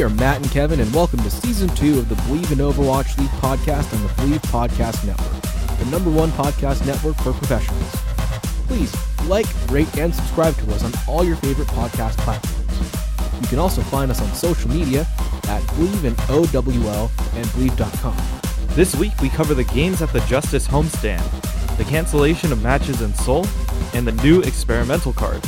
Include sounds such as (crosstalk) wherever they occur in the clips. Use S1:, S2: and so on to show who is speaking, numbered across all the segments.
S1: We are Matt and Kevin, and welcome to season two of the Believe in Overwatch League podcast on the Believe Podcast Network, the number one podcast network for professionals. Please like, rate, and subscribe to us on all your favorite podcast platforms. You can also find us on social media at Believe in OWL and Believe.com.
S2: This week we cover the games at the Justice homestand, the cancellation of matches in Seoul, and the new experimental card.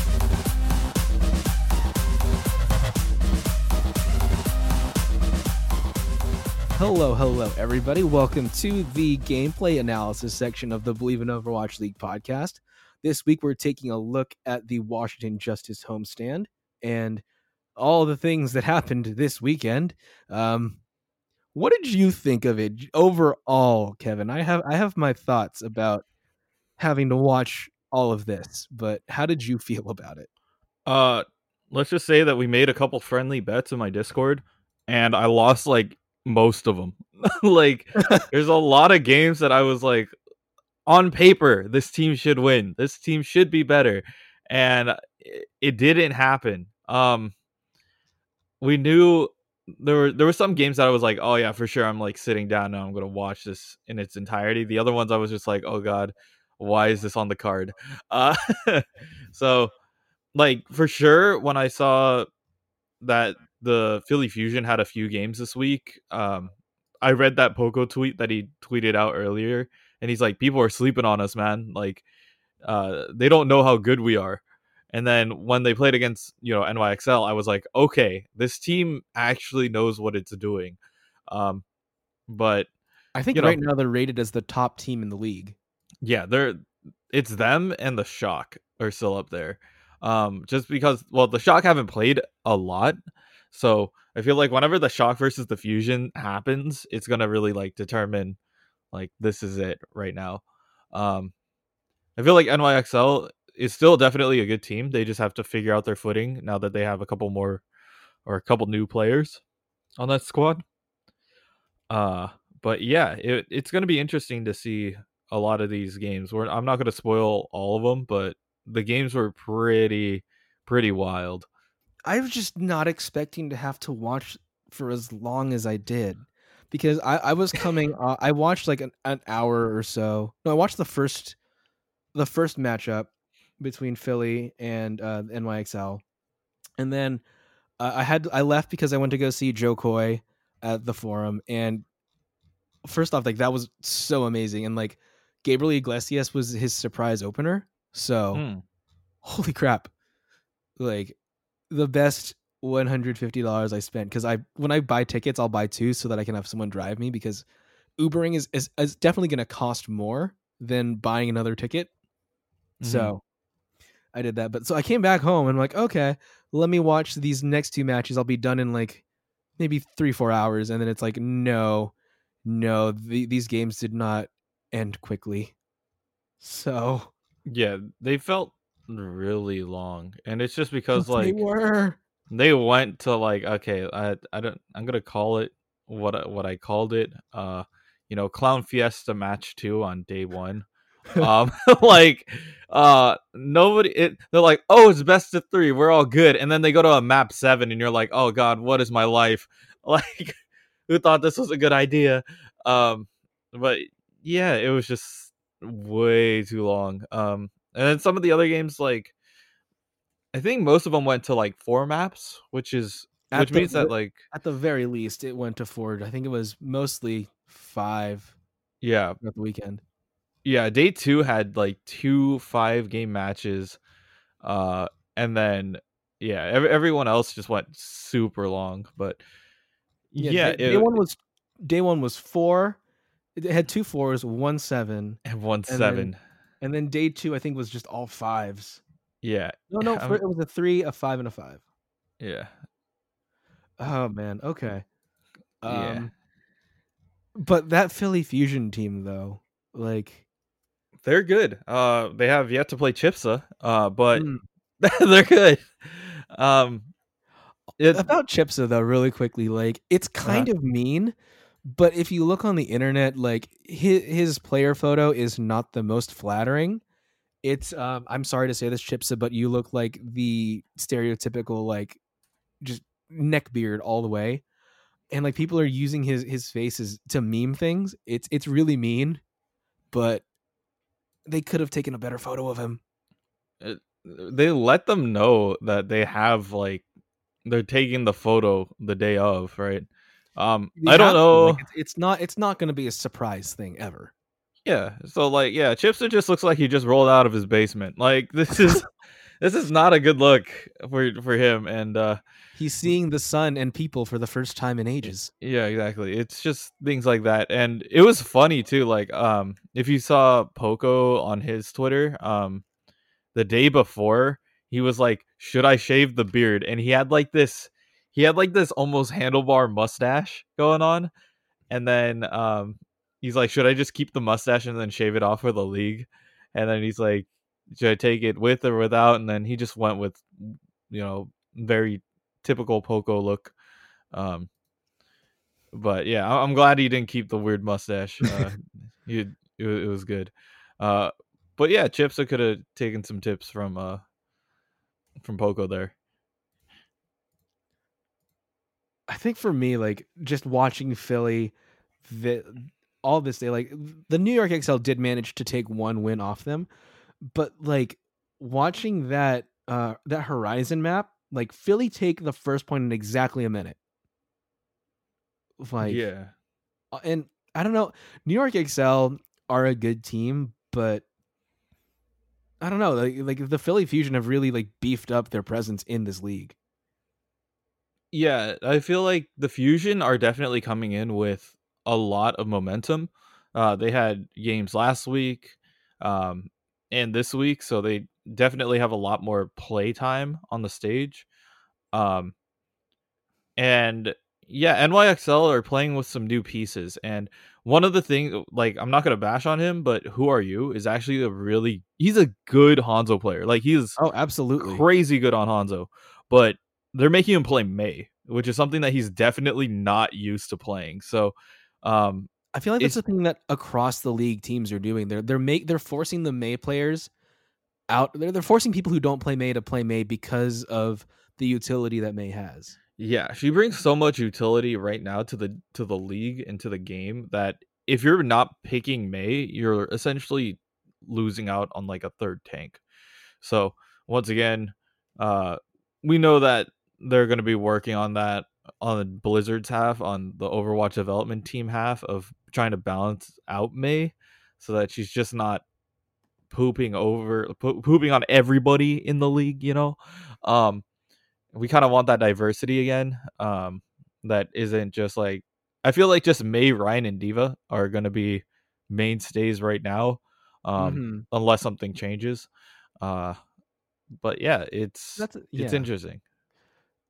S1: Hello, hello, everybody. Welcome to the gameplay analysis section of the Believe in Overwatch League podcast. This week, we're taking a look at the Washington Justice homestand and all the things that (laughs) happened this weekend. Um, what did you think of it overall, Kevin? I have I have my thoughts about having to watch all of this, but how did you feel about it?
S2: Uh, let's just say that we made a couple friendly bets in my Discord, and I lost like most of them. (laughs) like, (laughs) there's a lot of games that I was like, on paper, this team should win. This team should be better, and it, it didn't happen. Um, we knew there were there were some games that I was like, oh yeah, for sure. I'm like sitting down now. I'm gonna watch this in its entirety. The other ones I was just like, oh god, why is this on the card? (laughs) Uh, so like for sure when I saw that the Philly Fusion had a few games this week, um, I read that Poko tweet that he tweeted out earlier, and he's like, people are sleeping on us, man. Like, uh, they don't know how good we are. And then when they played against, you know, NYXL, I was like, okay, this team actually knows what it's doing. Um, but
S1: I think right know, now they're rated as the top team in the league.
S2: Yeah, they're it's them and the Shock are still up there. Um, just because well, the Shock haven't played a lot, so I feel like whenever the Shock versus the Fusion happens, it's gonna really like determine like this is it right now. Um, I feel like NYXL is still definitely a good team. They just have to figure out their footing now that they have a couple more or a couple new players on that squad. Uh, but yeah, it, it's to be interesting to see a lot of these games. We're, I'm not to spoil all of them, but the games were pretty pretty wild.
S1: I was just not expecting to have to watch for as long as I did because I, I was coming. (laughs) uh, I watched like an, an hour or so. No, I watched the first the first matchup between Philly and uh, NYXL, and then uh, I had I left because I went to go see Jo Koy at the forum, and first off, like that was so amazing, and like Gabriel Iglesias was his surprise opener, so hmm. holy crap, like the best one hundred fifty dollars I spent because I when I buy tickets I'll buy two so that I can have someone drive me because Ubering is is, is definitely going to cost more than buying another ticket. Mm-hmm. So I did that. But so I came back home and I'm like, okay, let me watch these next two matches. I'll be done in like maybe three, four hours. And then it's like, no, no, the, these games did not end quickly. So
S2: yeah, they felt really long. And it's just because like
S1: they were
S2: they went to like, okay, I I don't I'm gonna call it what what I called it. Uh you know, Clown Fiesta match two on day one um (laughs) (laughs) like uh nobody it, they're like oh it's best of three we're all good and then they go to a map seven and you're like oh god what is my life (laughs) like who thought this was a good idea um but yeah it was just way too long um and then some of the other games like i think most of them went to like four maps which is at which the, means that like
S1: at the very least it went to four i think it was mostly five
S2: Yeah,
S1: the weekend.
S2: yeah. Day two had like two five game matches, uh, and then yeah, ev- everyone else just went super long. But yeah,
S1: day, day
S2: it,
S1: one was day one was four. It had two fours, one seven,
S2: and one
S1: then-
S2: seven.
S1: And then day two I think was just all fives.
S2: yeah,
S1: No, no, it was a three, a five, and a five.
S2: yeah,
S1: Oh man, okay. Um,
S2: Yeah.
S1: But that Philly Fusion team though, like
S2: they're good. Uh, they have yet to play Chipsa, uh, but
S1: mm, (laughs)
S2: they're good. Um, it,
S1: about Chipsa though, really quickly, like it's
S2: Uh-huh.
S1: kind of mean, but if you look on the internet, like his, his player photo is not the most flattering. It's um, I'm sorry to say this, Chipsa, but you look like the stereotypical like just neck beard all the way, and like people are using his his faces to meme things. It's it's really mean, but they could have taken a better photo of him.
S2: they let them know that they have like they're taking the photo the day of, right? Um, I don't know.
S1: like, it's, it's not it's not going to be a surprise thing ever.
S2: Yeah. So like yeah, Chipster just looks like he just rolled out of his basement. Like this is (laughs) this is not a good look for for him and uh
S1: He's seeing the sun and people for the first time in ages.
S2: yeah, exactly. It's just things like that. And it was funny too like um if you saw Poko on his Twitter um the day before, he was like, "Should I shave the beard?" and he had like this he had like this almost handlebar mustache going on. And then um he's like, "Should I just keep the mustache and then shave it off for the league?" And then he's like, "Should I take it with or without?" And then he just went with you know, very typical Poko look. Um but yeah, I- I'm glad he didn't keep the weird mustache. Uh, (laughs) he, it, it was good. Uh, but yeah, Chipsa could have taken some tips from uh from Poko there.
S1: I think for me, like just watching Philly, the, all this day, like the New York XL did manage to take one win off them, but like watching that uh that Horizon map, like Philly take the first point in exactly a minute. Like
S2: yeah,
S1: uh, and I don't know, New York XL are a good team, but I don't know, like, like the Philly Fusion have really like beefed up their presence in this league.
S2: Yeah. I feel like the Fusion are definitely coming in with a lot of momentum. Uh, they had games last week, um, and this week, so they definitely have a lot more play time on the stage. Um, and yeah, NYXL are playing with some new pieces, and one of the things, like, I'm not gonna bash on him, but WhoRU is actually a really he's a good Hanzo player. Like, he's
S1: Oh, absolutely.
S2: crazy good on Hanzo, but they're making him play Mei, which is something that he's definitely not used to playing. So, um,
S1: I feel like that's
S2: It's-
S1: the thing that across the league teams are doing. They're they're make they're forcing the Mei players out. They're they're forcing people who don't play Mei to play Mei because of the utility that Mei has.
S2: Yeah, she brings so much utility right now to the to the league and to the game that if you're not picking Mei, you're essentially losing out on like a third tank. So once again, uh, we know that they're going to be working on that on Blizzard's half, on the Overwatch development team half of trying to balance out Mei, so that she's just not pooping over po- pooping on everybody in the league. You know, um, we kind of want that diversity again. Um, that isn't just like I feel like just Mei, Rein, and D.Va are going to be mainstays right now, um,
S1: Mhm.
S2: unless something changes. Uh, but yeah, it's
S1: That's
S2: it's interesting.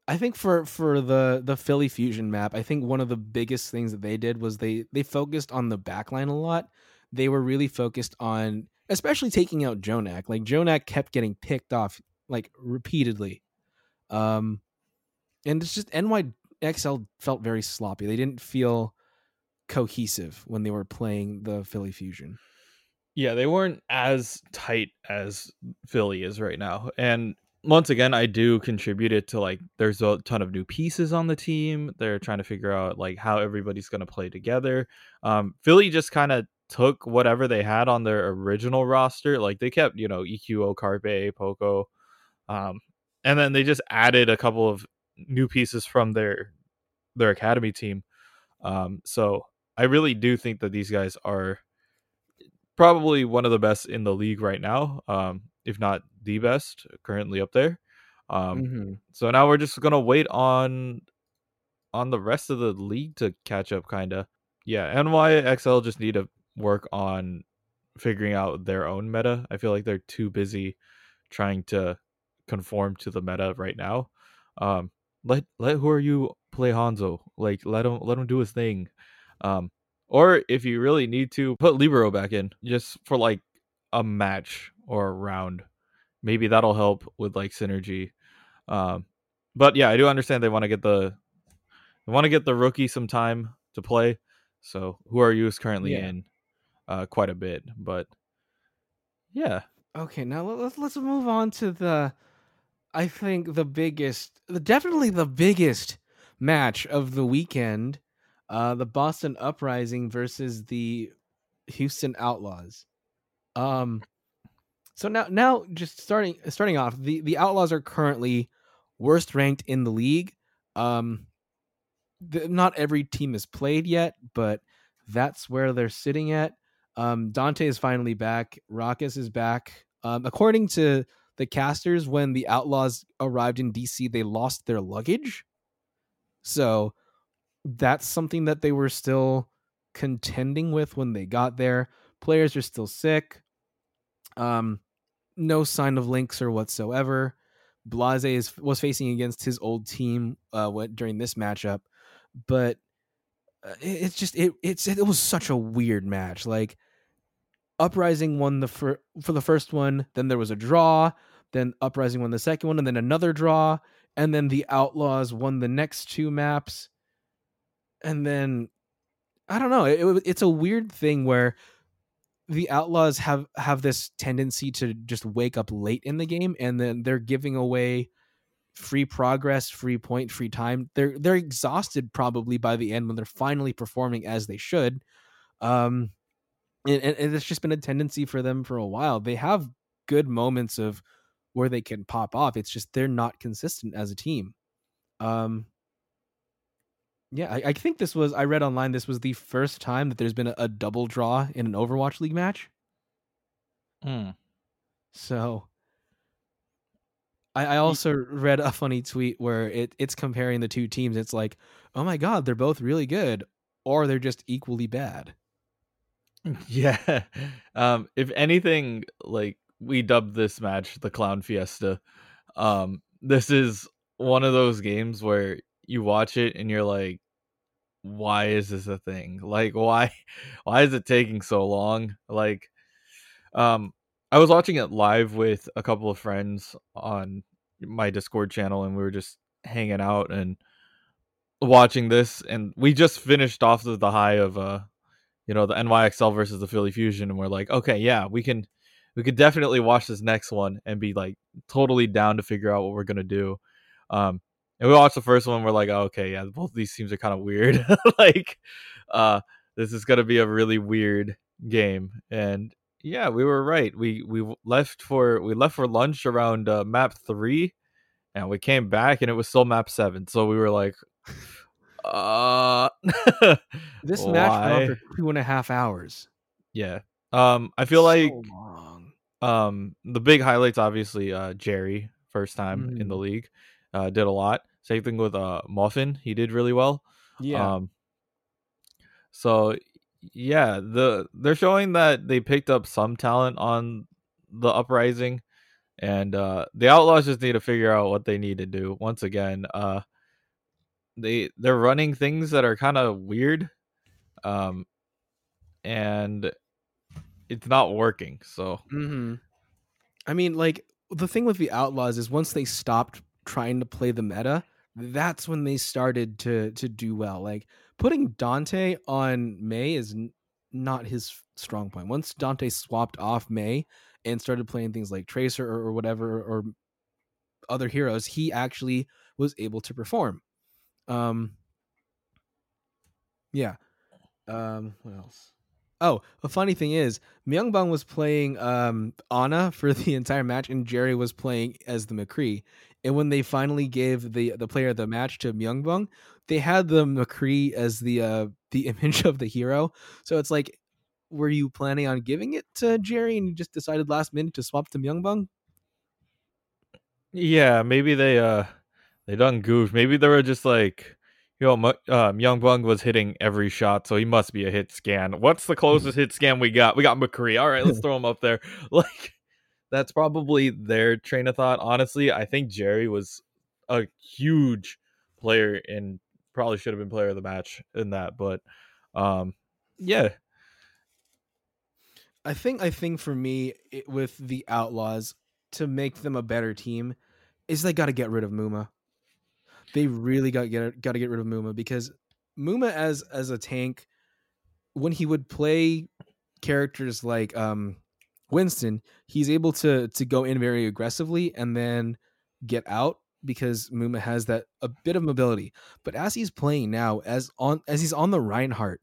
S1: I think for for the the Philly Fusion map, I think one of the biggest things that they did was they they focused on the backline a lot. They were really focused on especially taking out Jjonak. Like Jjonak kept getting picked off like repeatedly. Um and it's just NYXL felt very sloppy. They didn't feel cohesive when they were playing the Philly Fusion.
S2: Yeah, they weren't as tight as Philly is right now. And once again, I do contribute it to like there's a ton of new pieces on the team. They're trying to figure out like how everybody's going to play together. Um, Philly just kind of took whatever they had on their original roster. Like they kept, you know, EQO, Carpe, Poko. Um, and then they just added a couple of new pieces from their their academy team. Um, so I really do think that these guys are probably one of the best in the league right now, um, if not the best currently up there. Um,
S1: Mhm.
S2: So now we're just gonna wait on on the rest of the league to catch up, kind of. Yeah, NYXL just need to work on figuring out their own meta. I feel like they're too busy trying to conform to the meta right now. Um, let let WhoRU play Hanzo? Like let him let him do his thing. Um, or if you really need to, put Libero back in just for like a match or a round. Maybe that'll help with like synergy. Um, but yeah, I do understand they want to get the they want to get the rookie some time to play. So WhoRU is currently
S1: Yeah.
S2: in uh, quite a bit, but yeah,
S1: Okay, now let- let's let's move on to the I think the biggest the definitely the biggest match of the weekend. Uh the Boston Uprising versus the Houston Outlaws. Um so now now just starting starting off, the the Outlaws are currently worst ranked in the league. Um the, not every team is played yet, but that's where they're sitting at. Um, Danteh is finally back. Rawkus is back. Um, according to the casters, when the Outlaws arrived in DC, they lost their luggage. So that's something that they were still contending with when they got there. Players are still sick. Um, no sign of links or whatsoever. Blase is, was facing against his old team uh, during this matchup, but uh, it, it's just it it's it was such a weird match. Like Uprising won the fir- for the first one, then there was a draw, then Uprising won the second one, and then another draw, and then the Outlaws won the next two maps, and then I don't know. It, it- it's a weird thing where the Outlaws have have this tendency to just wake up late in the game, and then they're giving away free progress, free point, free time. They're they're exhausted probably by the end when they're finally performing as they should. Um, and, and, it's just been a tendency for them for a while. They have good moments of where they can pop off. It's just they're not consistent as a team. Um, yeah, I, I think this was I read online this was the first time that there's been a, a double draw in an Overwatch League match.
S2: Hmm.
S1: So I, I also read a funny tweet where it, it's comparing the two teams. It's like, oh my god, they're both really good, or they're just equally bad. (laughs)
S2: yeah. Um, if anything, like we dubbed this match the Clown Fiesta. Um, this is one of those games where you watch it and you're like, why is this a thing? Like, why, (laughs) why is it taking so long? Like, um, I was watching it live with a couple of friends on my Discord channel, and we were just hanging out and watching this, and we just finished off of the high of uh, you know, the NYXL versus the Philly Fusion, and we're like, okay, yeah, we can, we could definitely watch this next one and be like totally down to figure out what we're gonna do. Um, and we watched the first one, we're like, oh, okay, yeah, both of these teams are kind of weird. (laughs) like, uh, this is gonna be a really weird game, and yeah, we were right. We we left for we left for lunch around uh, map three, and we came back and it was still map seven. So we were like, uh, (laughs)
S1: This match went on for two and a half hours.
S2: yeah. Um, I feel like
S1: long.
S2: um the big highlights obviously uh Jerry first time in the
S1: Mhm.
S2: league uh did a lot. Same thing with uh Muffin, he did really well.
S1: Yeah,
S2: Um so yeah, the they're showing that they picked up some talent on the uprising and uh the outlaws just need to figure out what they need to do once again. Uh they they're running things that are kind of weird. Um and it's not working. So
S1: hmm I mean, like the thing with the Outlaws is once they stopped trying to play the meta, that's when they started to to do well. Like putting Danteh on Mei is n- not his strong point. Once Danteh swapped off Mei and started playing things like Tracer or, or whatever or other heroes, he actually was able to perform. Um, yeah. Um, what else? Oh, the funny thing is, Myungbong was playing um Ana for the (laughs) entire match, and Jerry was playing as the McCree. And when they finally gave the the player of the match to Myungbong, they had the McCree as the uh the (laughs) image of the hero. So it's like, were you planning on giving it to Jerry and you just decided last minute to swap to Myungbong?
S2: Yeah, maybe they uh they done goofed. Maybe they were just like, yo, know, um, Myungbong was hitting every shot, so he must be a hit scan. What's the closest hit scan we got? We got McCree. All right, let's (laughs) throw him up there. (laughs) Like that's probably their train of thought. Honestly, I think Jerry was a huge player and probably should have been player of the match in that. But um, yeah,
S1: I think I think for me it, with the Outlaws to make them a better team is they got to get rid of Muma. They really got get got to get rid of Muma because Muma as as a tank when he would play characters like um Winston, he's able to to go in very aggressively and then get out because Muma has that a bit of mobility. But as he's playing now, as on as he's on the Reinhardt,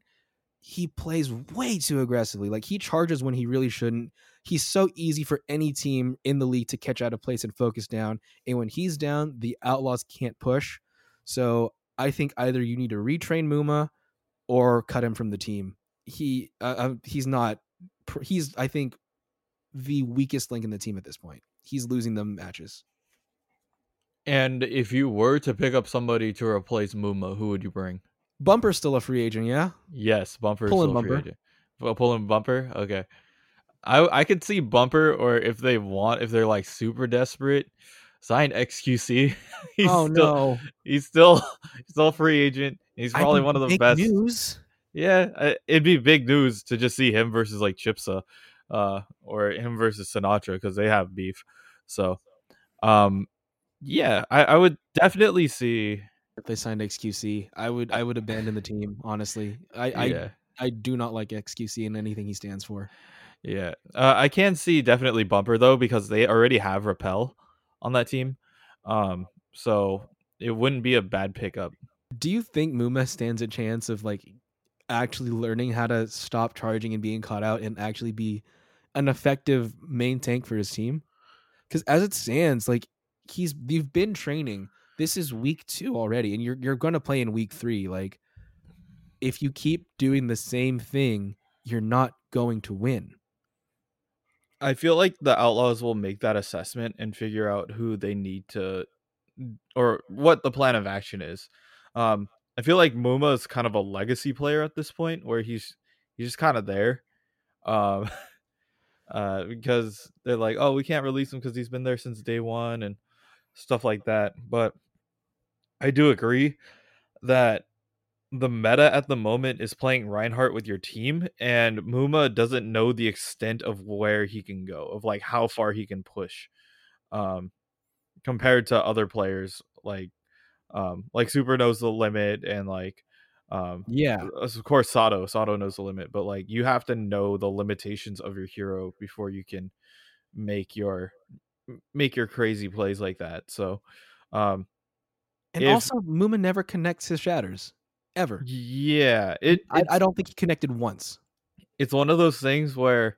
S1: he plays way too aggressively. Like he charges when he really shouldn't. He's so easy for any team in the league to catch out of place and focus down. And when he's down, the Outlaws can't push. So I think either you need to retrain Muma or cut him from the team. He uh, uh he's not. He's I think the weakest link in the team at this point. He's losing them matches.
S2: And if you were to pick up somebody to replace Muma, who would you bring?
S1: Bumper's still a free agent, yeah.
S2: Yes, Bumper pulling Bumper. Free agent. Pulling Bumper. Okay, I I could see Bumper, or if they want, if they're like super desperate, sign XQC. (laughs)
S1: he's oh
S2: still,
S1: no,
S2: he's still (laughs) still free agent. He's probably one of the best.
S1: News.
S2: Yeah, it'd be big news to just see him versus like Chipsa, uh, or him versus Sinatraa because they have beef. So, um, yeah, I, I would definitely see
S1: if they signed XQC. I would I would abandon the team. Honestly, I yeah. I I do not like XQC and anything he stands for.
S2: Yeah, uh, I can see definitely Bumper though because they already have Rapel on that team, um, so it wouldn't be a bad pickup.
S1: Do you think Muma stands a chance of like actually learning how to stop charging and being caught out and actually be an effective main tank for his team? Because as it stands, like he's you've been training. This is week two already, and you're you're gonna play in week three. Like if you keep doing the same thing, you're not going to win.
S2: I feel like the Outlaws will make that assessment and figure out who they need to or what the plan of action is. Um, I feel like Muma is kind of a legacy player at this point where he's he's just kind of there. Um, (laughs) uh, because they're like, oh, we can't release him because he's been there since day one and stuff like that. But I do agree that the meta at the moment is playing Reinhardt with your team, and Muma doesn't know the extent of where he can go, of like how far he can push, um, compared to other players like, um, like Super knows the limit, and like, um,
S1: yeah,
S2: of course Sato, Sato knows the limit, but like you have to know the limitations of your hero before you can make your make your crazy plays like that. So, um,
S1: and if, also Muma never connects his shatters ever.
S2: Yeah, it.
S1: I, I don't think he connected once.
S2: It's one of those things where,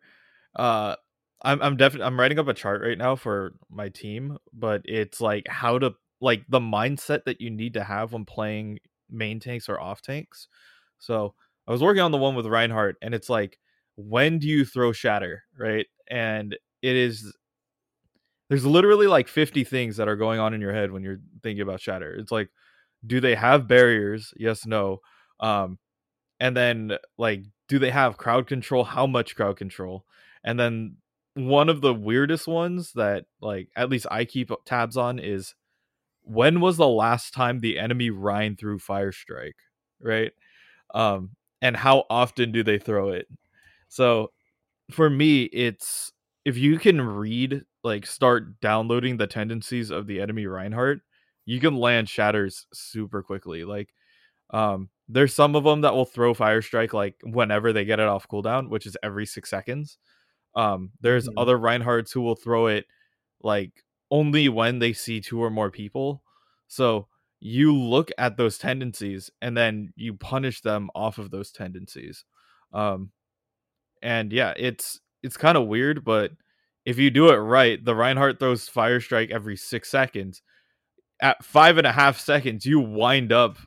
S2: uh, I'm I'm definitely I'm writing up a chart right now for my team, but it's like how to like the mindset that you need to have when playing main tanks or off tanks. So I was working on the one with Reinhardt, and it's like, when do you throw shatter, right? And it is there's literally like 50 things that are going on in your head when you're thinking about shatter it's like do they have barriers? Yes no. Um and then like do they have crowd control? How much crowd control? And then one of the weirdest ones that like at least i keep tabs on is when was the last time the enemy Rein threw fire strike right? Um and how often do they throw it? So for me it's if you can read like start downloading the tendencies of the enemy Reinhardt, you can land shatters super quickly. Like um there's some of them that will throw fire strike like whenever they get it off cooldown, which is every 6 seconds. Um there's mm-hmm. other Reinhardts who will throw it like only when they see two or more people. So you look at those tendencies and then you punish them off of those tendencies. Um and yeah, it's it's kind of weird, but if you do it right, the Reinhardt throws Fire Strike every six seconds. At five and a half seconds, you wind up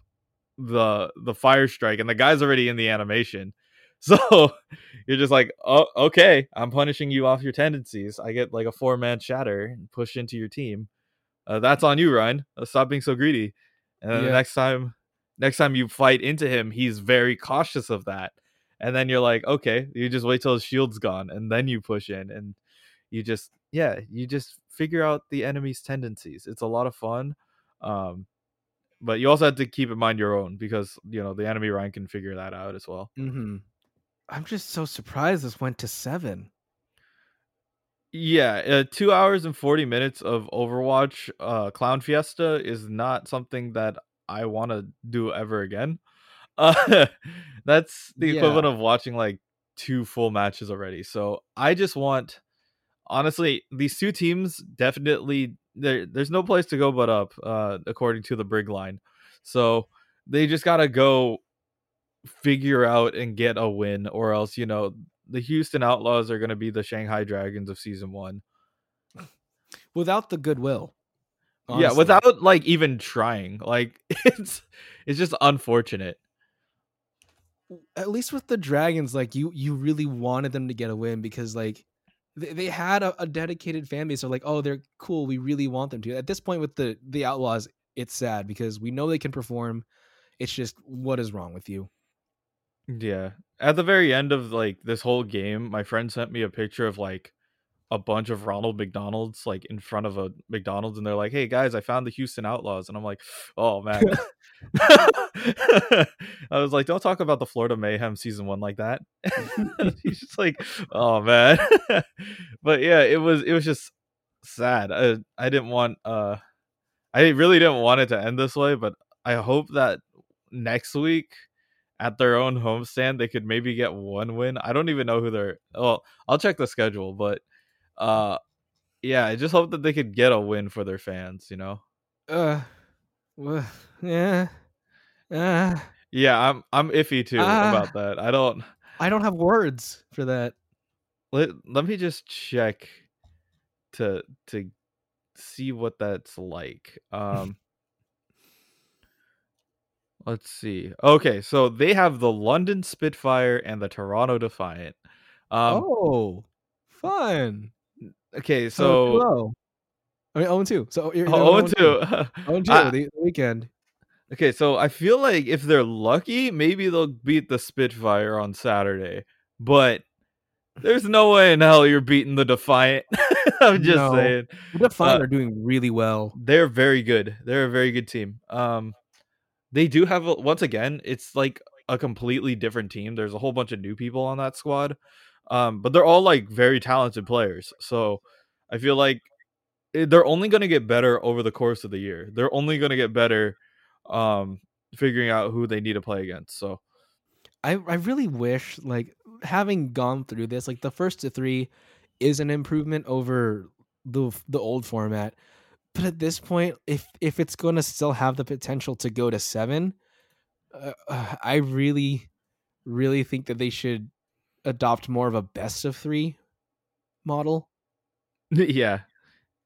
S2: the the fire strike and the guy's already in the animation. (laughs) So you're just like, oh, okay, I'm punishing you off your tendencies. I get like a four man shatter and push into your team. Uh, that's on you, Rein. Uh, stop being so greedy. And then
S1: Yeah.
S2: the next time, next time you fight into him, he's very cautious of that. And then you're like, okay, you just wait till his shield's gone, and then you push in, and you just, yeah, you just figure out the enemy's tendencies. It's a lot of fun. Um, but you also have to keep in mind your own because you know the enemy Rein can figure that out as well.
S1: Mm-hmm. I'm just so surprised this went to seven.
S2: Yeah, uh, two hours and forty minutes of Overwatch uh, Clown Fiesta is not something that I want to do ever again. Uh, (laughs) that's the
S1: Yeah.
S2: equivalent of watching like two full matches already. So I just want, honestly, these two teams definitely there. There's no place to go but up, uh, according to the Brig line. So they just gotta go figure out and get a win, or else you know the Houston Outlaws are gonna be the Shanghai Dragons of season one. (laughs)
S1: Without the goodwill.
S2: Yeah, without like even trying. Like (laughs) it's it's just unfortunate.
S1: at least with the dragons like you you really wanted them to get a win because like they, they had a, a dedicated fan base so like oh they're cool we really want them to at this point with the the outlaws it's sad because we know they can perform it's just what is wrong with you
S2: Yeah. At the very end of like this whole game, my friend sent me a picture of like a bunch of Ronald McDonald's like in front of a McDonald's and they're like, "Hey guys, I found the Houston Outlaws." And I'm like, "Oh man." (laughs) (laughs) I was like, "Don't talk about the Florida Mayhem season 1 like that." (laughs) He's just like, "Oh man." but yeah, it was it was just sad. I, I didn't want uh I really didn't want it to end this way, but I hope that next week at their own homestand they could maybe get one win. I don't even know who they're well, I'll check the schedule, but uh yeah, I just hope that they could get a win for their fans, you know.
S1: uh well, yeah uh,
S2: Yeah, I'm I'm iffy too
S1: Ah.
S2: about that. I don't
S1: i don't have words for that
S2: let, let me just check to to see what that's like. (laughs) Um Let's see. Okay, so they have the London Spitfire and the Toronto Defiant. Um
S1: oh fun
S2: okay,
S1: so
S2: so
S1: i mean 0 and 2 so you're,
S2: oh, and 2.
S1: 0 and 2
S2: I-
S1: the, the weekend
S2: Okay, so I feel like if they're lucky, maybe they'll beat the Spitfire on Saturday. But there's no way in hell you're beating the Defiant. (laughs) I'm just
S1: No.
S2: saying.
S1: the Defiant
S2: Uh,
S1: are doing really well
S2: They're very good. They're a very good team. Um they do have a, once again, it's like a completely different team. There's a whole bunch of new people on that squad. Um but they're all like very talented players. So I feel like eh, they're only going to get better over the course of the year. They're only going to get better um figuring out who they need to play against. So
S1: I I really wish like having gone through this like the first to 3 is an improvement over the the old format. But at this point if if it's going to still have the potential to go to 7 uh, uh, I really really think that they should adopt more of a best of 3 model. (laughs)
S2: yeah.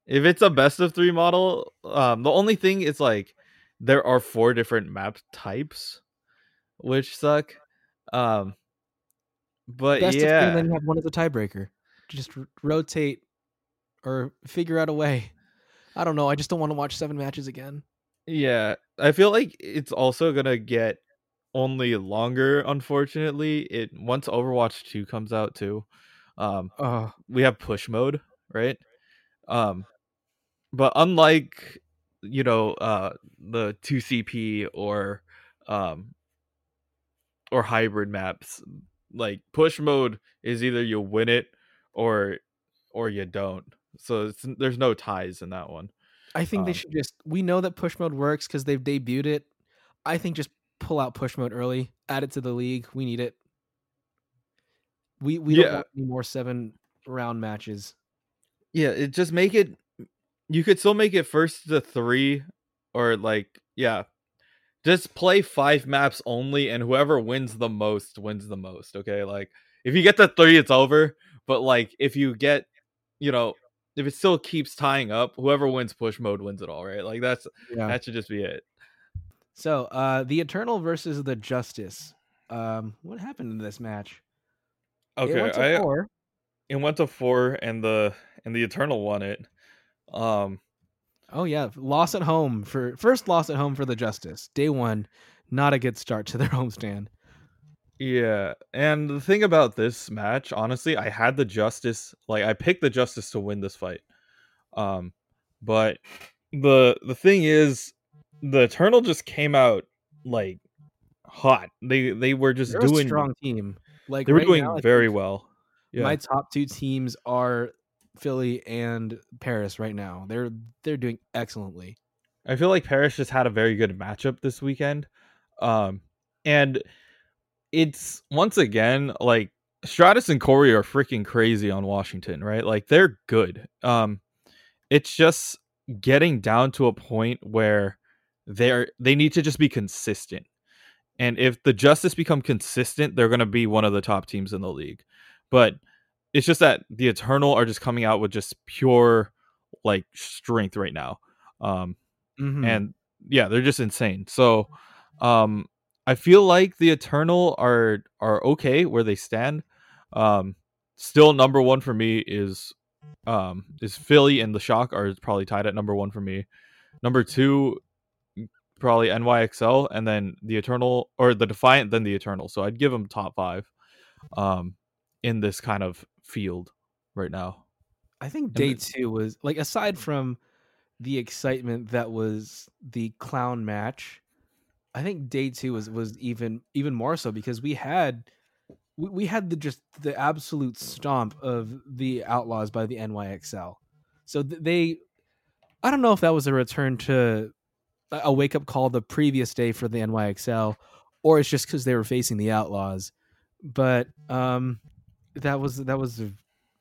S2: If it's a best of 3 model, um the only thing is like there are four different map types which suck. Um but
S1: best of 3
S2: yeah.
S1: then you have one as a tiebreaker. Just r- rotate or figure out a way. I don't know. I just don't want to watch 7 matches again.
S2: Yeah, I feel like it's also gonna get only longer. Unfortunately, it once Overwatch Two comes out too, um,
S1: Oh,
S2: we have push mode, right? Um, but unlike you know uh the two CP or um or hybrid maps, like push mode is either you win it or or you don't. So it's, there's no ties in that one.
S1: I think they
S2: Um,
S1: should just. We know that push mode works because they've debuted it. I think just pull out push mode early, add it to the league. We need it. We we
S2: Yeah.
S1: don't want any more seven round matches.
S2: Yeah, it just make it you could still make it first to three or like yeah. Just play five maps only and whoever wins the most wins the most. Okay. Like if you get to three, it's over. But like if you get, you know, if it still keeps tying up, whoever wins push mode wins it all, right? Like that's
S1: Yeah.
S2: that should just be it.
S1: So, uh the Eternal versus the Justice. Um, what happened in this match? It
S2: Okay,
S1: went to
S2: I
S1: four.
S2: it went to four, and the and the Eternal won it. Um,
S1: Oh yeah, loss at home for first loss at home for the Justice. Day one, not a good start to (laughs) their homestand.
S2: yeah, and the thing about this match, honestly, I had the Justice, like I picked the Justice to win this fight. Um, but the the thing is, the Eternal just came out like hot. They they were just
S1: They're
S2: doing
S1: a strong team. Like
S2: they were
S1: right
S2: doing
S1: now,
S2: very well. Yeah.
S1: My top two teams are Philly and Paris right now. They're they're doing excellently.
S2: I feel like Paris just had a very good matchup this weekend. Um and it's once again like Stratus and Corey are freaking crazy on Washington, right? Like they're good. Um it's just getting down to a point where they're they need to just be consistent. And if the Justice become consistent, they're going to be one of the top teams in the league. But it's just that the Eternal are just coming out with just pure like strength right now. Um
S1: Mhm.
S2: and yeah, they're just insane. So, um, I feel like the Eternal are are okay where they stand. Um, still number one for me is um is Philly and the Shock are probably tied at number one for me. Number two, probably NYXL, and then the Eternal or the Defiant, then the Eternal. So I'd give them top five, um, in this kind of field right now.
S1: I think day
S2: the-
S1: two was like aside from the excitement that was the clown match, I think day two was was even even more so because we had we, we had the just the absolute stomp of the Outlaws by the NYXL. So th- they, I don't know if that was a return to a- wake up call the previous day for the NYXL, or it's just because they were facing the Outlaws. But um, that was that was a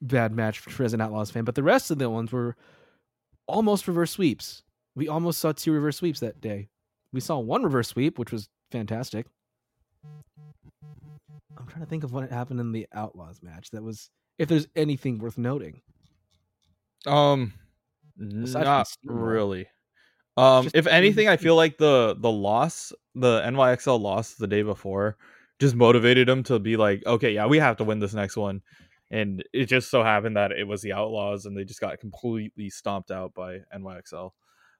S1: bad match for as an Outlaws fan. But the rest of the ones were almost reverse sweeps. We almost saw two reverse sweeps that day. We saw one reverse sweep, which was fantastic. I'm trying to think of what happened in the Outlaws match. That was if there's anything worth noting.
S2: Um,
S1: Aside
S2: not really. Um,
S1: Just
S2: if anything, I feel like the the loss, the NYXL loss the day before, just motivated them to be like, okay, yeah, we have to win this next one. And it just so happened that it was the Outlaws, and they just got completely stomped out by NYXL.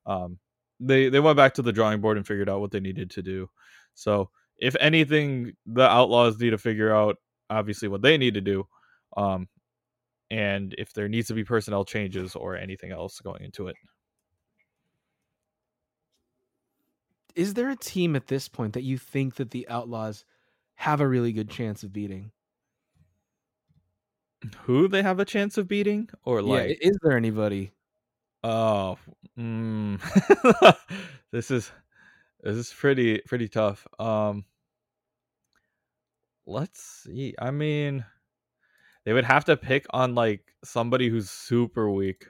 S2: Um, they they went back to the drawing board and figured out what they needed to do. So, if anything, the Outlaws need to figure out obviously what they need to do. Um, and if there needs to be personnel changes or anything else going into it.
S1: Is there a team at this point that you think that the Outlaws have a really good chance of beating?
S2: Who they have a chance of beating, or
S1: yeah,
S2: like,
S1: is there anybody?
S2: oh, mm, (laughs) this is this is pretty pretty tough. Um, let's see. I mean, they would have to pick on like somebody who's super weak.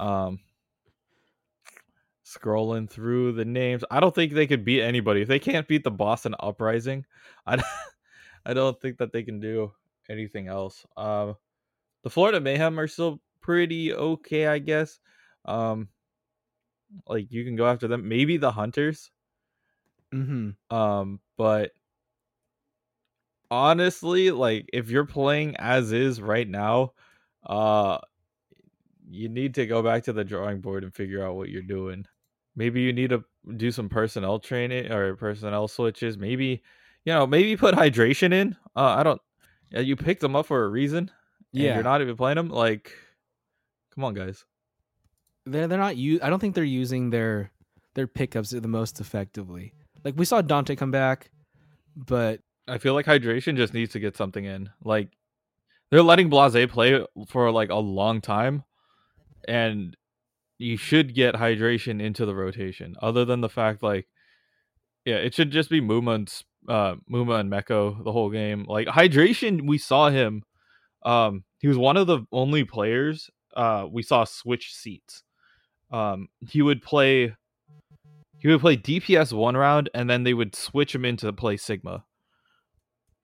S2: Um, scrolling through the names, I don't think they could beat anybody if they can't beat the Boston Uprising. (laughs) I I don't think that they can do anything else. Um, the Florida Mayhem are still pretty okay, I guess. Um, like you can go after them. Maybe the Hunters.
S1: Mm-hmm.
S2: Um, but honestly, like if you're playing as is right now, uh you need to go back to the drawing board and figure out what you're doing. Maybe you need to do some personnel training or personnel switches. Maybe you know, maybe put hydration in. Uh I don't you picked them up for a reason. and
S1: Yeah.
S2: you're not even playing them. Like, come on, guys.
S1: They're they're not u- I don't think they're using their their pickups the most effectively. Like we saw Danteh come back, but
S2: I feel like hydration just needs to get something in. Like they're letting Blase play for like a long time, and you should get hydration into the rotation. Other than the fact, like, yeah, it should just be Muma and uh, Muma and Meko the whole game. Like hydration, we saw him. Um, he was one of the only players uh we saw switch seats. Um, he would play. He would play DPS one round, and then they would switch him into play Sigma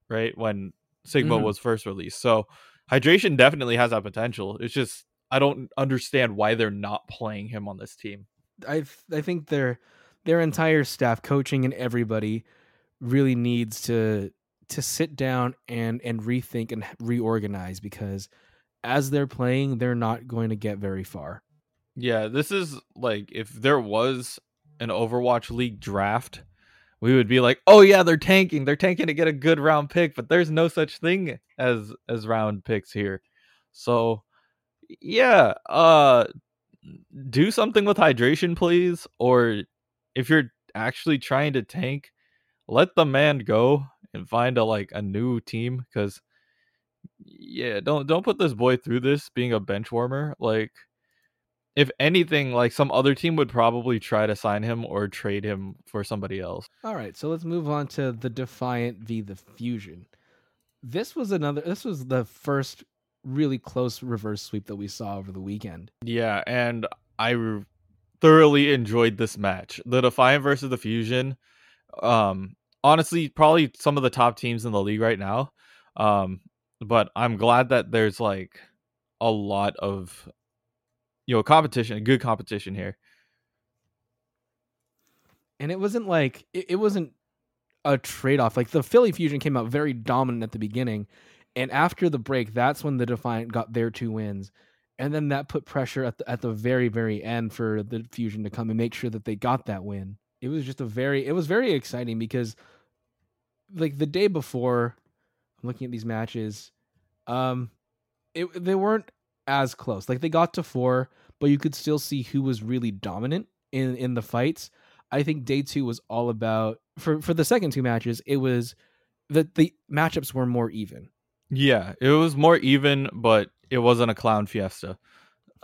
S2: right when Sigma
S1: Mhm.
S2: was first released. So hydration definitely has that potential. It's just I don't understand why they're not playing him on this team.
S1: I I think they're their entire staff, coaching and everybody really needs to to sit down and and rethink and reorganize because as they're playing, they're not going to get very far.
S2: Yeah, this is like if there was an Overwatch League draft, we would be like, "Oh yeah, they're tanking. They're tanking to get a good round pick." But there's no such thing as as round picks here. So, yeah, uh do something with hydration, please. Or if you're actually trying to tank, let the man go and find a like a new team because yeah, don't don't put this boy through this being a bench warmer. Like if anything, like some other team would probably try to sign him or trade him for somebody else.
S1: All right, so let's move on to the Defiant v the Fusion. This was another this was the first really close reverse sweep that we saw over the weekend.
S2: Yeah, and I re- thoroughly enjoyed this match. The Defiant versus the Fusion. Um, honestly, probably some of the top teams in the league right now. Um, but I'm glad that there's like a lot of you know competition, a good competition here.
S1: And it wasn't like it, it wasn't a trade off. Like the Philly Fusion came out very dominant at the beginning, and after the break, that's when the Defiant got their two wins. And then that put pressure at the at the very, very end for the Fusion to come and make sure that they got that win. It was just a very it was very exciting because like the day before, I'm looking at these matches, um it they weren't as close. Like they got to four, but you could still see who was really dominant in in the fights. I think day two was all about for for the second two matches. It was that the matchups were more even.
S2: Yeah, it was more even, but it wasn't a clown fiesta.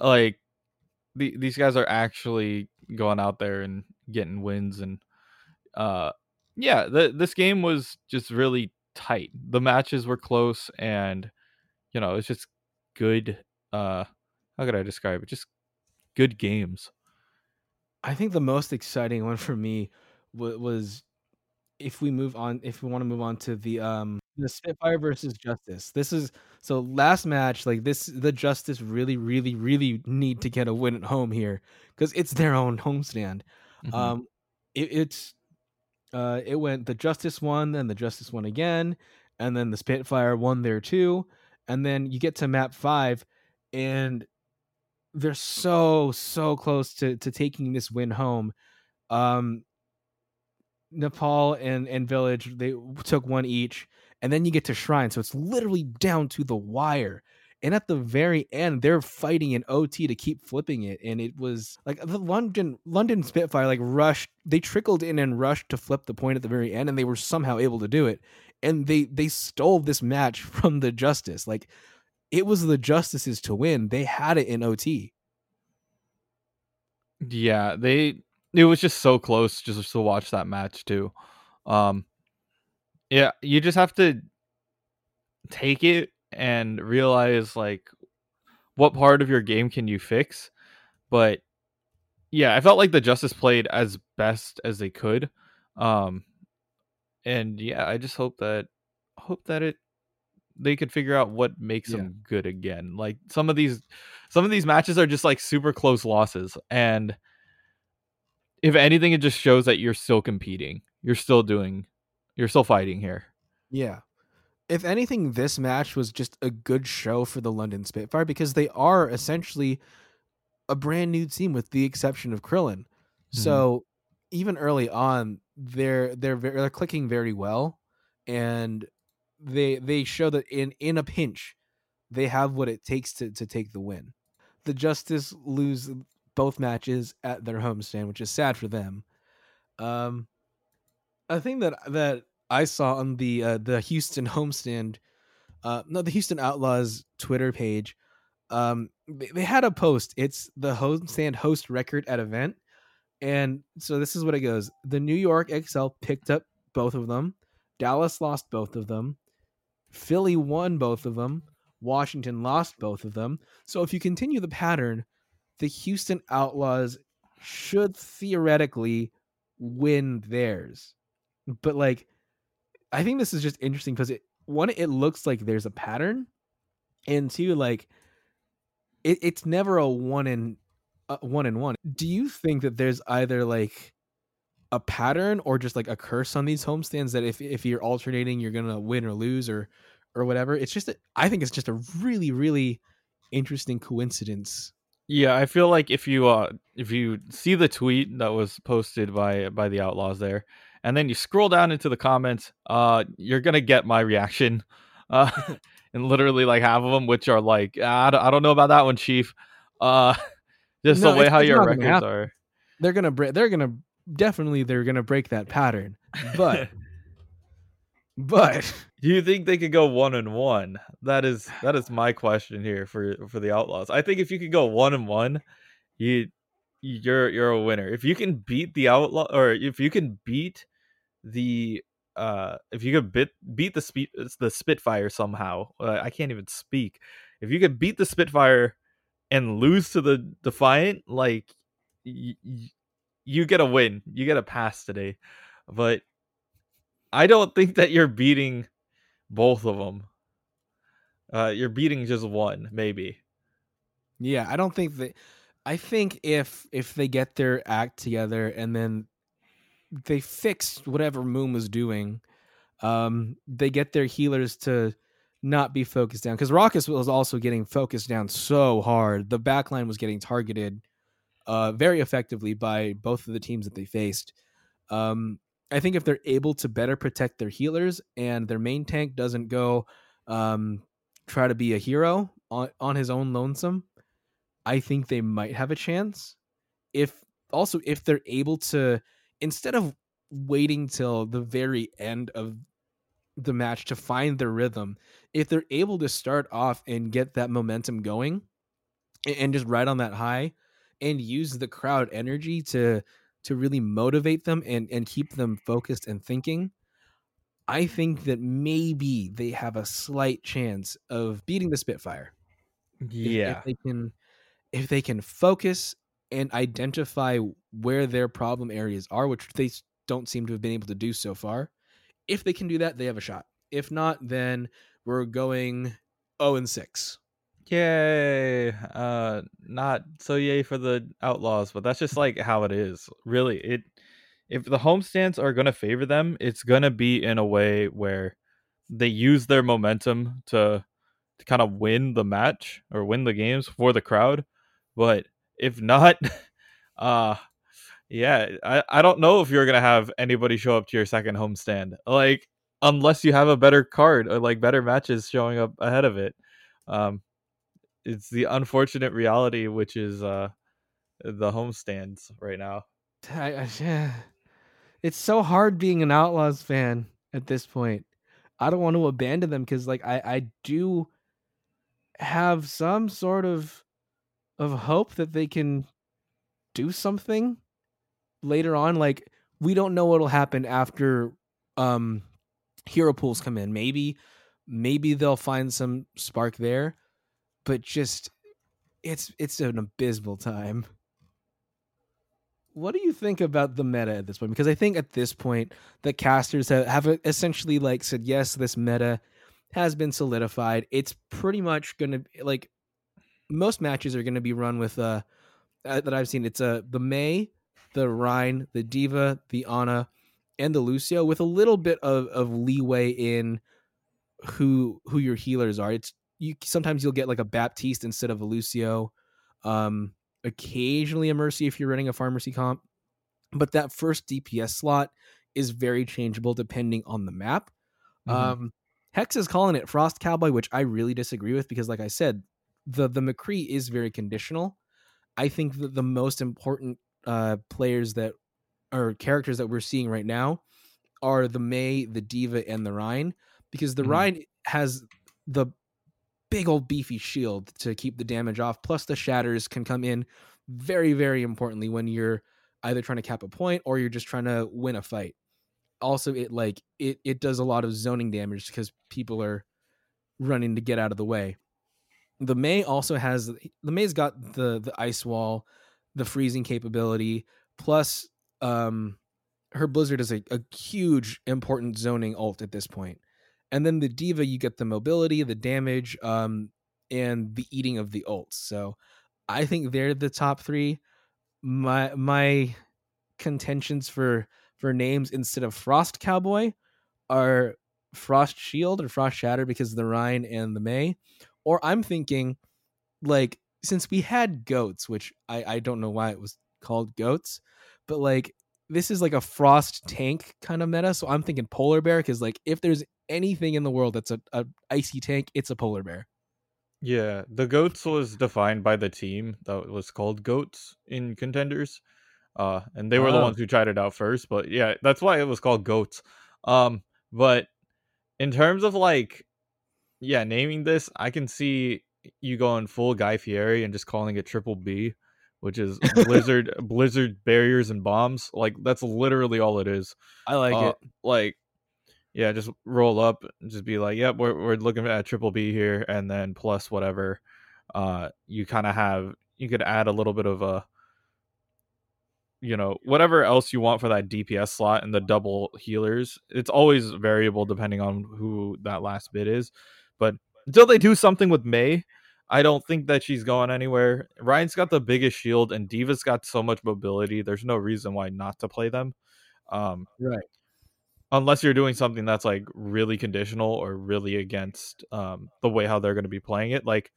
S2: Like the, these guys are actually going out there and getting wins and uh yeah, the, this game was just really tight. The matches were close and you know, it's just good uh how could I describe it? Just good games.
S1: I think the most exciting one for me was if we move on if we want to move on to the um the Spitfire versus Justice. This is so last match like this the Justice really really really need to get a win at home here cuz it's their own homestand. Mm-hmm. Um it, it's uh it went the Justice won then the Justice won again and then the Spitfire won there too and then you get to map 5 and they're so so close to to taking this win home. Um Nepal and and Village they took one each, and then you get to Shrine, so it's literally down to the wire. And at the very end, they're fighting in OT to keep flipping it, and it was like the London London Spitfire like rushed. They trickled in and rushed to flip the point at the very end, and they were somehow able to do it. And they they stole this match (laughs) from the Justice. Like it was the Justices to win. They had it in OT.
S2: Yeah, they it was just so close just to watch that match too. Um yeah, you just have to take it and realize like what part of your game can you fix. But yeah, I felt like the Justice played as best as they could. Um and yeah, I just hope that hope that it they could figure out what makes yeah. them good again. Like some of these some of these matches are just like super close losses and if anything it just shows that you're still competing. You're still doing you're still fighting here.
S1: Yeah. If anything this match was just a good show for the London Spitfire because they are essentially a brand new team with the exception of Krillin. Mm-hmm. So even early on they're they're they're clicking very well and they they show that in in a pinch they have what it takes to to take the win. The Justice lose both matches at their homestand, which is sad for them. Um, a thing that that I saw on the uh, the Houston homestand, uh, no, the Houston Outlaws Twitter page, um, they, they had a post. It's the homestand host record at event, and so this is what it goes: the New York XL picked up both of them, Dallas lost both of them, Philly won both of them. Washington lost both of them. So if you continue the pattern, the Houston Outlaws should theoretically win theirs. But like I think this is just interesting because it one it looks like there's a pattern and two like it, it's never a one in uh, one in one. Do you think that there's either like a pattern or just like a curse on these homestands that if if you're alternating, you're gonna win or lose or or whatever. It's just a, I think it's just a really really interesting coincidence.
S2: Yeah, I feel like if you uh if you see the tweet that was posted by by the outlaws there, and then you scroll down into the comments, uh, you're gonna get my reaction, uh, (laughs) (laughs) and literally like half of them, which are like, ah, I don't, I don't know about that one, Chief, uh, (laughs) just
S1: No,
S2: the way how your records are.
S1: They're gonna break. They're gonna definitely they're gonna break that pattern. But but
S2: Do you think they could go one and one? That is (sighs) that is my question here for for the Outlaws. I think if you could go one and one, you you're you're a winner. If you can beat the Outlaw or if you can beat the uh if you could beat beat the speed the Spitfire somehow. Uh, I can't even speak. If you could beat the Spitfire and lose to the Defiant, like y- y- you get a win. You get a pass today. But I don't think that you're beating both of them. Uh, you're beating just one, maybe.
S1: yeah, I don't think that. I think if if they get their act together and then they fix whatever Moon was doing, um, they get their healers to not be focused down because Rawkus was also getting focused down so hard. The backline was getting targeted uh, very effectively by both of the teams that they faced. Um, I think if they're able to better protect their healers and their main tank doesn't go um, try to be a hero on, on his own lonesome, I think they might have a chance. If also if they're able to instead of waiting till the very end of the match to find their rhythm, if they're able to start off and get that momentum going and, and just ride on that high and use the crowd energy to to really motivate them and and keep them focused and thinking i think that maybe they have a slight chance of beating the spitfire. If-
S2: Yeah.
S1: if, they can if they can focus and identify where their problem areas are which they don't seem to have been able to do so far if they can do that they have a shot. If not then we're going 0 and 6
S2: Yay. Uh not so yay for the outlaws, but that's just like how it is. Really. It if the homestands are gonna favor them, it's gonna be in a way where they use their momentum to to kind of win the match or win the games for the crowd. But if not, (laughs) uh yeah, I, I don't know if you're gonna have anybody show up to your second homestand. Like unless you have a better card or like better matches showing up ahead of it. Um it's the unfortunate reality which is uh the homestands right now.
S1: I, I, yeah. It's so hard being an Outlaws fan at this point. I don't want to abandon them because, like, I I do have some sort of of hope that they can do something later on. Like, we don't know what'll happen after um hero pools come in. Maybe maybe they'll find some spark there, but just it's it's an abysmal time what do you think about the meta at this point? Because I think at this point, the casters have, have essentially like said, yes, this meta has been solidified. It's pretty much going to like most matches are going to be run with uh, uh that I've seen. It's uh, the Mei, the Rein, the D.Va, the Ana, and the Lucio with a little bit of, of leeway in who who your healers are. It's you sometimes you'll get like a Baptiste instead of a Lucio. Um, occasionally a mercy if you're running a Pharmercy comp but that first dps slot is very changeable depending on the map
S2: Mhm.
S1: um hex is calling it frost cowboy which i really disagree with because like i said the the mccree is very conditional i think that the most important uh players that or characters that we're seeing right now are the Mei the D.Va and the Rein because the
S2: Mhm.
S1: Rein has the big old beefy shield to keep the damage off. Plus, the shatters can come in very, very importantly when you're either trying to cap a point or you're just trying to win a fight. Also, it like it it does a lot of zoning damage because people are running to get out of the way. The Mei also has the Mei's got the the ice wall, the freezing capability, plus um her blizzard is a, a huge important zoning ult at this point and then the D.Va you get the mobility the damage um and the eating of the ults so i think they're the top three my my contentions for for names instead of Frost Cowboy are Frost Shield or Frost Shatter because of the Rein and the Mei. Or I'm thinking, like, since we had goats, which I, I don't know why it was called goats, but like this is like a frost tank kind of meta. So I'm thinking polar bear because like if there's anything in the world that's a, a icy tank, it's a polar bear.
S2: Yeah, the goats was defined by the team that was called goats in contenders. Uh and they were the
S1: Oh.
S2: ones who tried it out first, but yeah, that's why it was called goats. Um but in terms of like yeah, naming this, I can see you going full Guy Fieri and just calling it Triple B, which is (laughs) Blizzard Blizzard barriers and bombs. Like that's literally all it is.
S1: I like
S2: Uh,
S1: it.
S2: Like, yeah, just roll up, and just be like, "Yep, we're we're looking at triple B here," and then plus whatever. Uh, you kind of have you could add a little bit of a, you know, whatever else you want for that DPS slot and the double healers. It's always variable depending on who that last bit is, but until they do something with Mei. I don't think that she's going anywhere. Rein's got the biggest shield, and D.Va's got so much mobility. There's no reason why not to play them. Um,
S1: Right.
S2: unless you're doing something that's like really conditional or really against um the way how they're going to be playing it like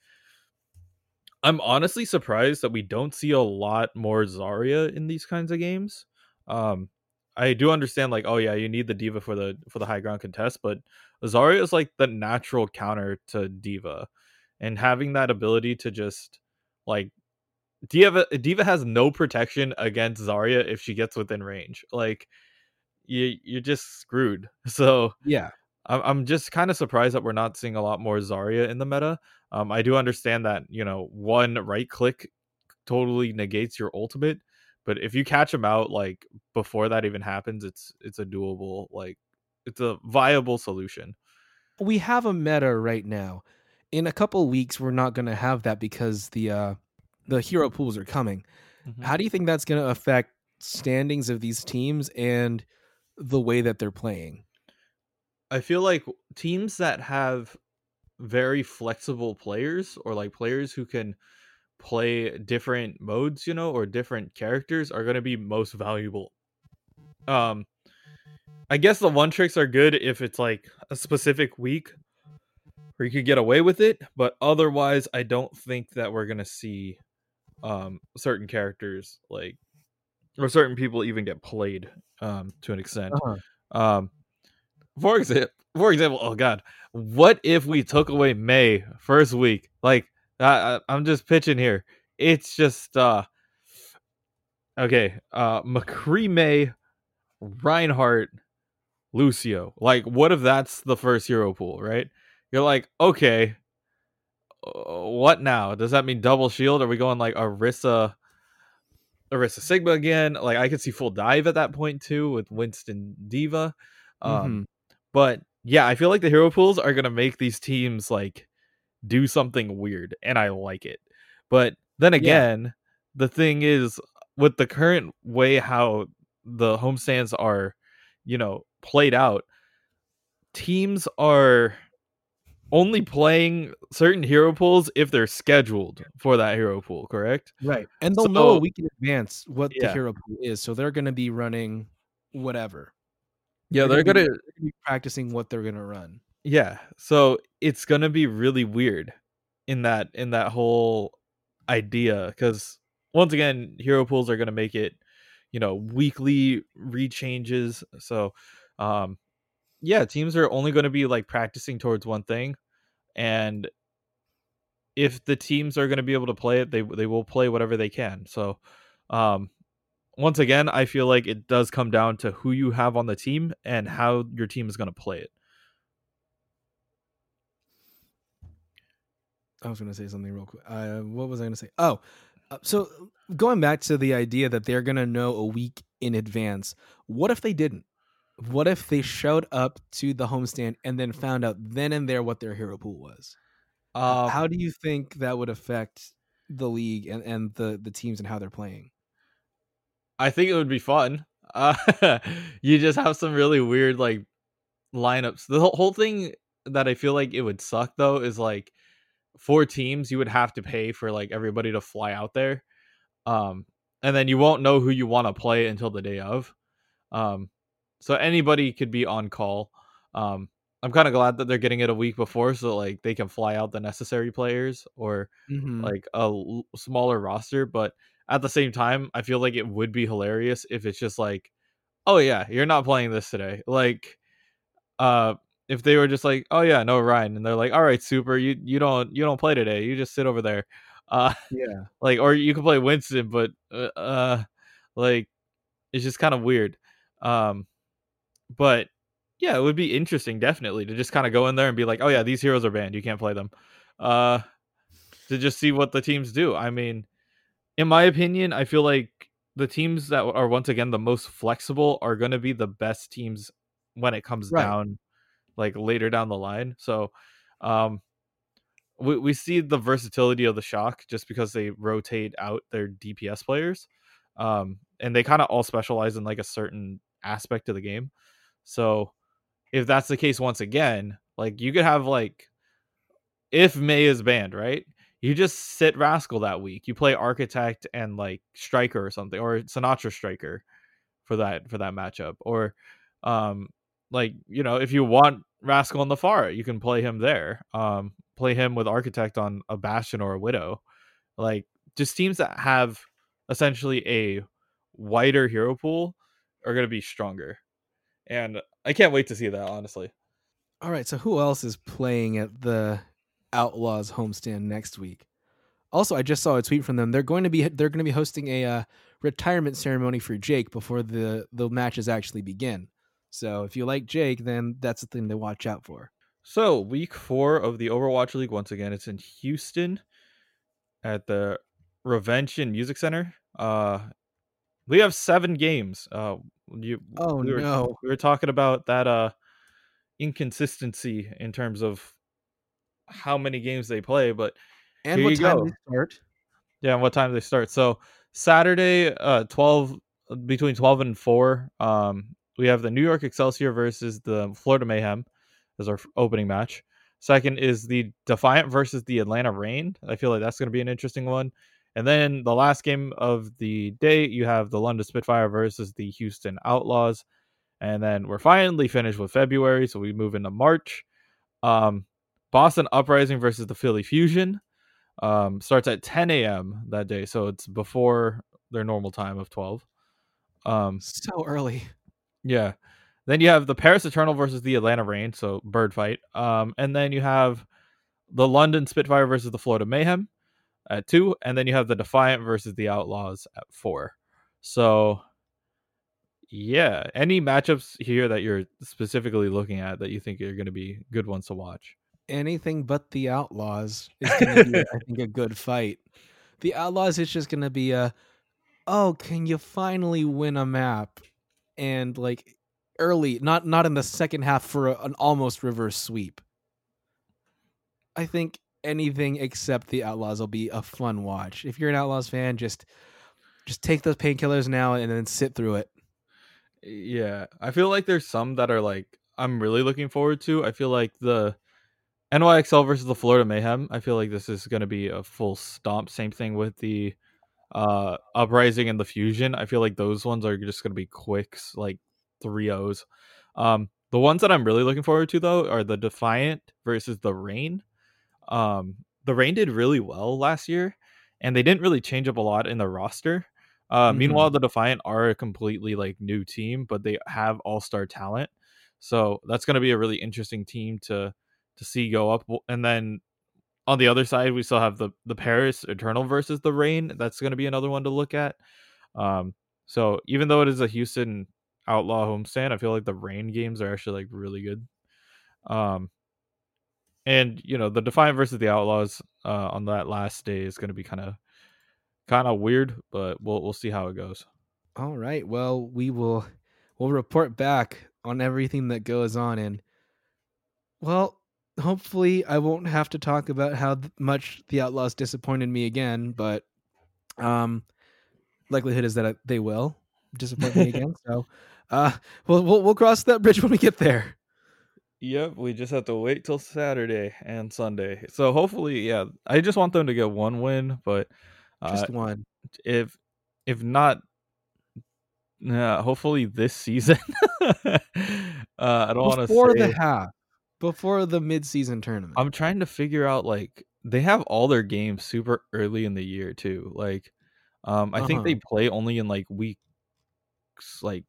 S2: i'm honestly surprised that we don't see a lot more zarya in these kinds of games um i do understand like oh yeah you need the D.Va for the for the high ground contest but zarya is like the natural counter to D.Va and having that ability to just like D.Va D.Va has no protection against zarya if she gets within range like you you're just screwed. (laughs) So
S1: Yeah.
S2: I'm I'm just kind of surprised that we're not seeing a lot more Zarya in the meta. Um, I do understand that you know one right click totally negates your ultimate, but if you catch him out like before that even happens, it's it's a doable like it's a viable solution.
S1: we have a meta right now. In a couple weeks, we're not going to have that because the uh, the hero pools are coming.
S2: Mm-hmm.
S1: How do you think that's going to affect standings of these teams and the way that they're playing?
S2: I feel like teams that have very flexible players or like players who can play different modes, you know, or different characters are going to be most valuable. Um I guess the one tricks are good if it's like a specific week where you could get away with it, but otherwise I don't think that we're to see um certain characters like or certain people even get played um to an extent.
S1: Uh-huh.
S2: Um, for example, for example, oh god, what if we took away Mei first week? Like, I, I, I'm just pitching here. It's just uh, okay. Uh, McCree Mei, Reinhardt, Lucio. Like, what if that's the first hero pool? Right? You're like, okay, uh, what now? Does that mean double shield? Are we going like Orisa? Orisa Sigma again. Like I could see full dive at that point too with Winston D.Va. Um,
S1: Mhm.
S2: but yeah, I feel like the hero pools are gonna make these teams like do something weird, and I like it. But then
S1: Yeah.
S2: again, the thing is with the current way how the homestands are, you know, played out, teams are only playing certain hero pools if they're scheduled for that hero pool, correct?
S1: Right. And they'll know a
S2: So-
S1: week in advance what the hero pool is. So they're going to be running whatever.
S2: Yeah,
S1: They're
S2: they're
S1: gonna
S2: gonna
S1: be- They're gonna be practicing what they're going to run.
S2: yeah so it's gonna be really weird in that in that whole idea because once again hero pools are gonna make it you know weekly rechanges so um yeah teams are only gonna be like practicing towards one thing and if the teams are gonna be able to play it they they will play whatever they can so um once again i feel like it does come down to who you have on the team and how your team is gonna play it
S1: I was going to say something real quick. Uh, what was I going to say? Oh, uh, so going back to the idea that they're going to know a week in advance. What if they didn't? What if they showed up to the homestand and then found out then and there what their hero pool was?
S2: um,
S1: How do you think that would affect the league and, and the, the teams and how they're playing?
S2: I think it would be fun. Uh, (laughs) you just have some really weird like lineups. The whole, whole thing that I feel like it would suck though is like four teams you would have to pay for like everybody to fly out there. Um and then you won't know who you want to play until the day of. Um so anybody could be on call. Um, I'm kind of glad that they're getting it a week before, so like they can fly out the necessary players or
S1: Mhm.
S2: like a l- smaller roster. But at the same time, I feel like it would be hilarious if it's just like, oh yeah, you're not playing this today. Like, uh, if they were just like, oh yeah, no Rein, and they're like, all right, super, you you don't you don't play today, you just sit over there. (laughs) Uh,
S1: Yeah.
S2: like or you can play Winston, but uh, uh like it's just kind of weird. Um, but yeah, it would be interesting, definitely, to just kind of go in there and be like, oh yeah, these heroes are banned, you can't play them. Uh, to just see what the teams do. I mean, in my opinion, I feel like the teams that are once again the most flexible are going to be the best teams when it comes
S1: Right.
S2: down, like later down the line. So, um, we, we see the versatility of the shock just because they rotate out their DPS players. Um, and they kind of all specialize in like a certain aspect of the game. So if that's the case once again, like you could have like if Mei is banned, right? You just sit Rascal that week. You play Architect and like Striker or something, or Sinatraa Striker for that for that matchup. Or um like, you know, if you want Rascal on the far, you can play him there. Um play him with Architect on a Bastion or a Widow. Like just teams that have essentially a wider hero pool are going to be stronger. And I can't wait to see that, honestly.
S1: All right, so who else is playing at the Outlaws homestand next week? Also, I just saw a tweet from them. They're going to be they're going to be hosting a uh, retirement ceremony for Jake before the the matches actually begin. So if you like Jake, then that's the thing to watch out for.
S2: So, week four of the Overwatch League, once again, it's in Houston at the Revention Music Center. Uh, we have seven games. Uh, you,
S1: Oh
S2: we were,
S1: no!
S2: we were talking about that uh inconsistency in terms of how many games they play, but
S1: And what time
S2: go.
S1: they start?
S2: yeah, and what time they start. So Saturday, uh, twelve between twelve and four. Um, we have the New York Excelsior versus the Florida Mayhem as our opening match. Second is the Defiant versus the Atlanta Reign. I feel like that's going to be an interesting one. And then the last game of the day, you have the London Spitfire versus the Houston Outlaws. And then we're finally finished with February, so we move into March. Um, Boston Uprising versus the Philly Fusion um, starts at 10 a.m. that day, so it's before their normal time of 12. Um,
S1: So early.
S2: yeah. Then you have the Paris Eternal versus the Atlanta Reign, so bird fight. Um, and then you have the London Spitfire versus the Florida Mayhem at two, and then you have the Defiant versus the Outlaws at four. So, yeah, any matchups here that you're specifically looking at that you think are going to be good ones to watch?
S1: Anything but the Outlaws is going to be, I think, a good fight. The Outlaws is just going to be a, oh, can you finally win a map? And like early, not not in the second half for a, an almost reverse sweep. I think anything except the Outlaws will be a fun watch. If you're an Outlaws fan, just just take those painkillers now and then sit through it.
S2: Yeah, I feel like there's some that are like I'm really looking forward to. I feel like the NYXL versus the Florida Mayhem. I feel like this is going to be a full stomp. Same thing with the uh Uprising and the Fusion. I feel like those ones are just going to be quicks, like 3-0s. Um the ones that I'm really looking forward to though are the Defiant versus the Reign. Um the Reign did really well last year and they didn't really change up a lot in the roster. Uh,
S1: Mhm.
S2: Meanwhile, the Defiant are a completely like new team, but they have all star talent, so that's going to be a really interesting team to to see go up. And then on the other side, we still have the the Paris Eternal versus the Reign. That's going to be another one to look at. Um, so even though it is a Houston Outlaw homestand, I feel like the Reign games are actually like really good. Um, and you know the Defiant versus the Outlaws uh, on that last day is going to be kind of kind of weird, but we'll we'll see how it goes.
S1: All right. Well, we will we'll report back on everything that goes on and well, hopefully I won't have to talk about how much the Outlaws disappointed me again, but um likelihood is that I- they will disappoint me again. (laughs) So, uh we'll, we'll we'll cross that bridge when we get there.
S2: Yep, we just have to wait till Saturday and Sunday. So hopefully, yeah, I just want them to get one win, but uh,
S1: Just one.
S2: if if not Yeah, hopefully this season. (laughs) uh, I don't want to
S1: before
S2: say.
S1: the half, before the mid-season tournament.
S2: I'm trying to figure out like they have all their games super early in the year too. Like, um, I think
S1: Uh-huh.
S2: they play only in like weeks like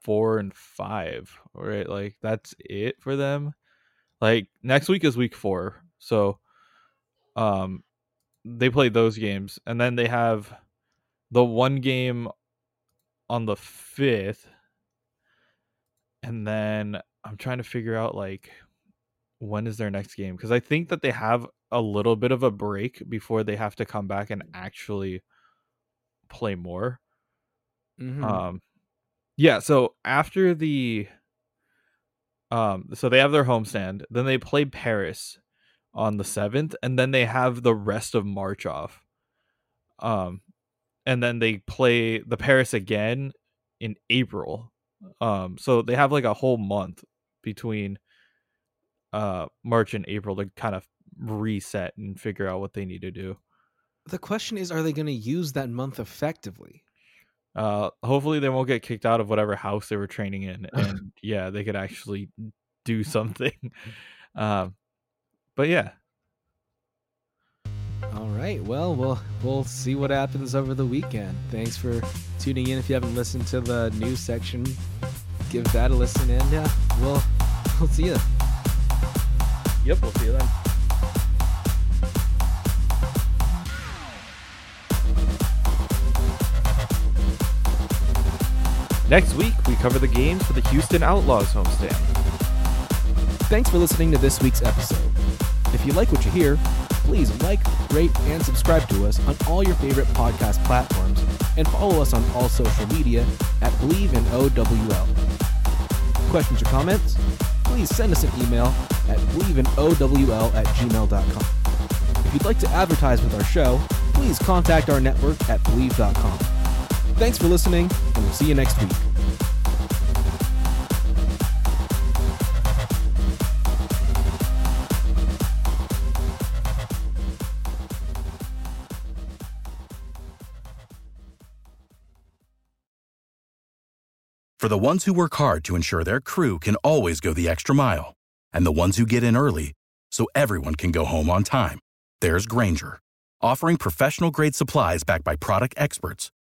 S2: four and five, right? Like that's it for them. Like next week is week four, so um, they play those games, and then they have the one game on the fifth, and then I'm trying to figure out like when is their next game because I think that they have a little bit of a break before they have to come back and actually play more.
S1: Mhm.
S2: Um, yeah. So after the, um, so they have their homestand, then they play Paris on the seventh, and then they have the rest of March off. Um, and then they play the Paris again in April. Um, so they have like a whole month between uh March and April to kind of reset and figure out what they need to do.
S1: the question is, are they going to use that month effectively?
S2: Uh, hopefully they won't get kicked out of whatever house they were training in, (laughs) and yeah, they could actually do (laughs) something. (laughs) Um, but yeah,
S1: All right. Well, we'll we'll see what happens over the weekend. Thanks for tuning in. If you haven't listened to the news section, give that a listen, and yeah, we'll we'll see you.
S2: yep, we'll see you then. Next week, we cover the games for the Houston Outlaws homestand.
S1: Thanks for listening to this week's episode. If you like what you hear, please like, rate, and subscribe to us on all your favorite podcast platforms, and follow us on all social media at Believe in OWL. Questions or comments? Please send us an email at believeinowl at gmail.com. If you'd like to advertise with our show, please contact our network at believe.com. Thanks for listening, and we'll see you next week.
S3: For the ones who work hard to ensure their crew can always go the extra mile, and the ones who get in early so everyone can go home on time, there's Grainger, offering professional grade supplies backed by product experts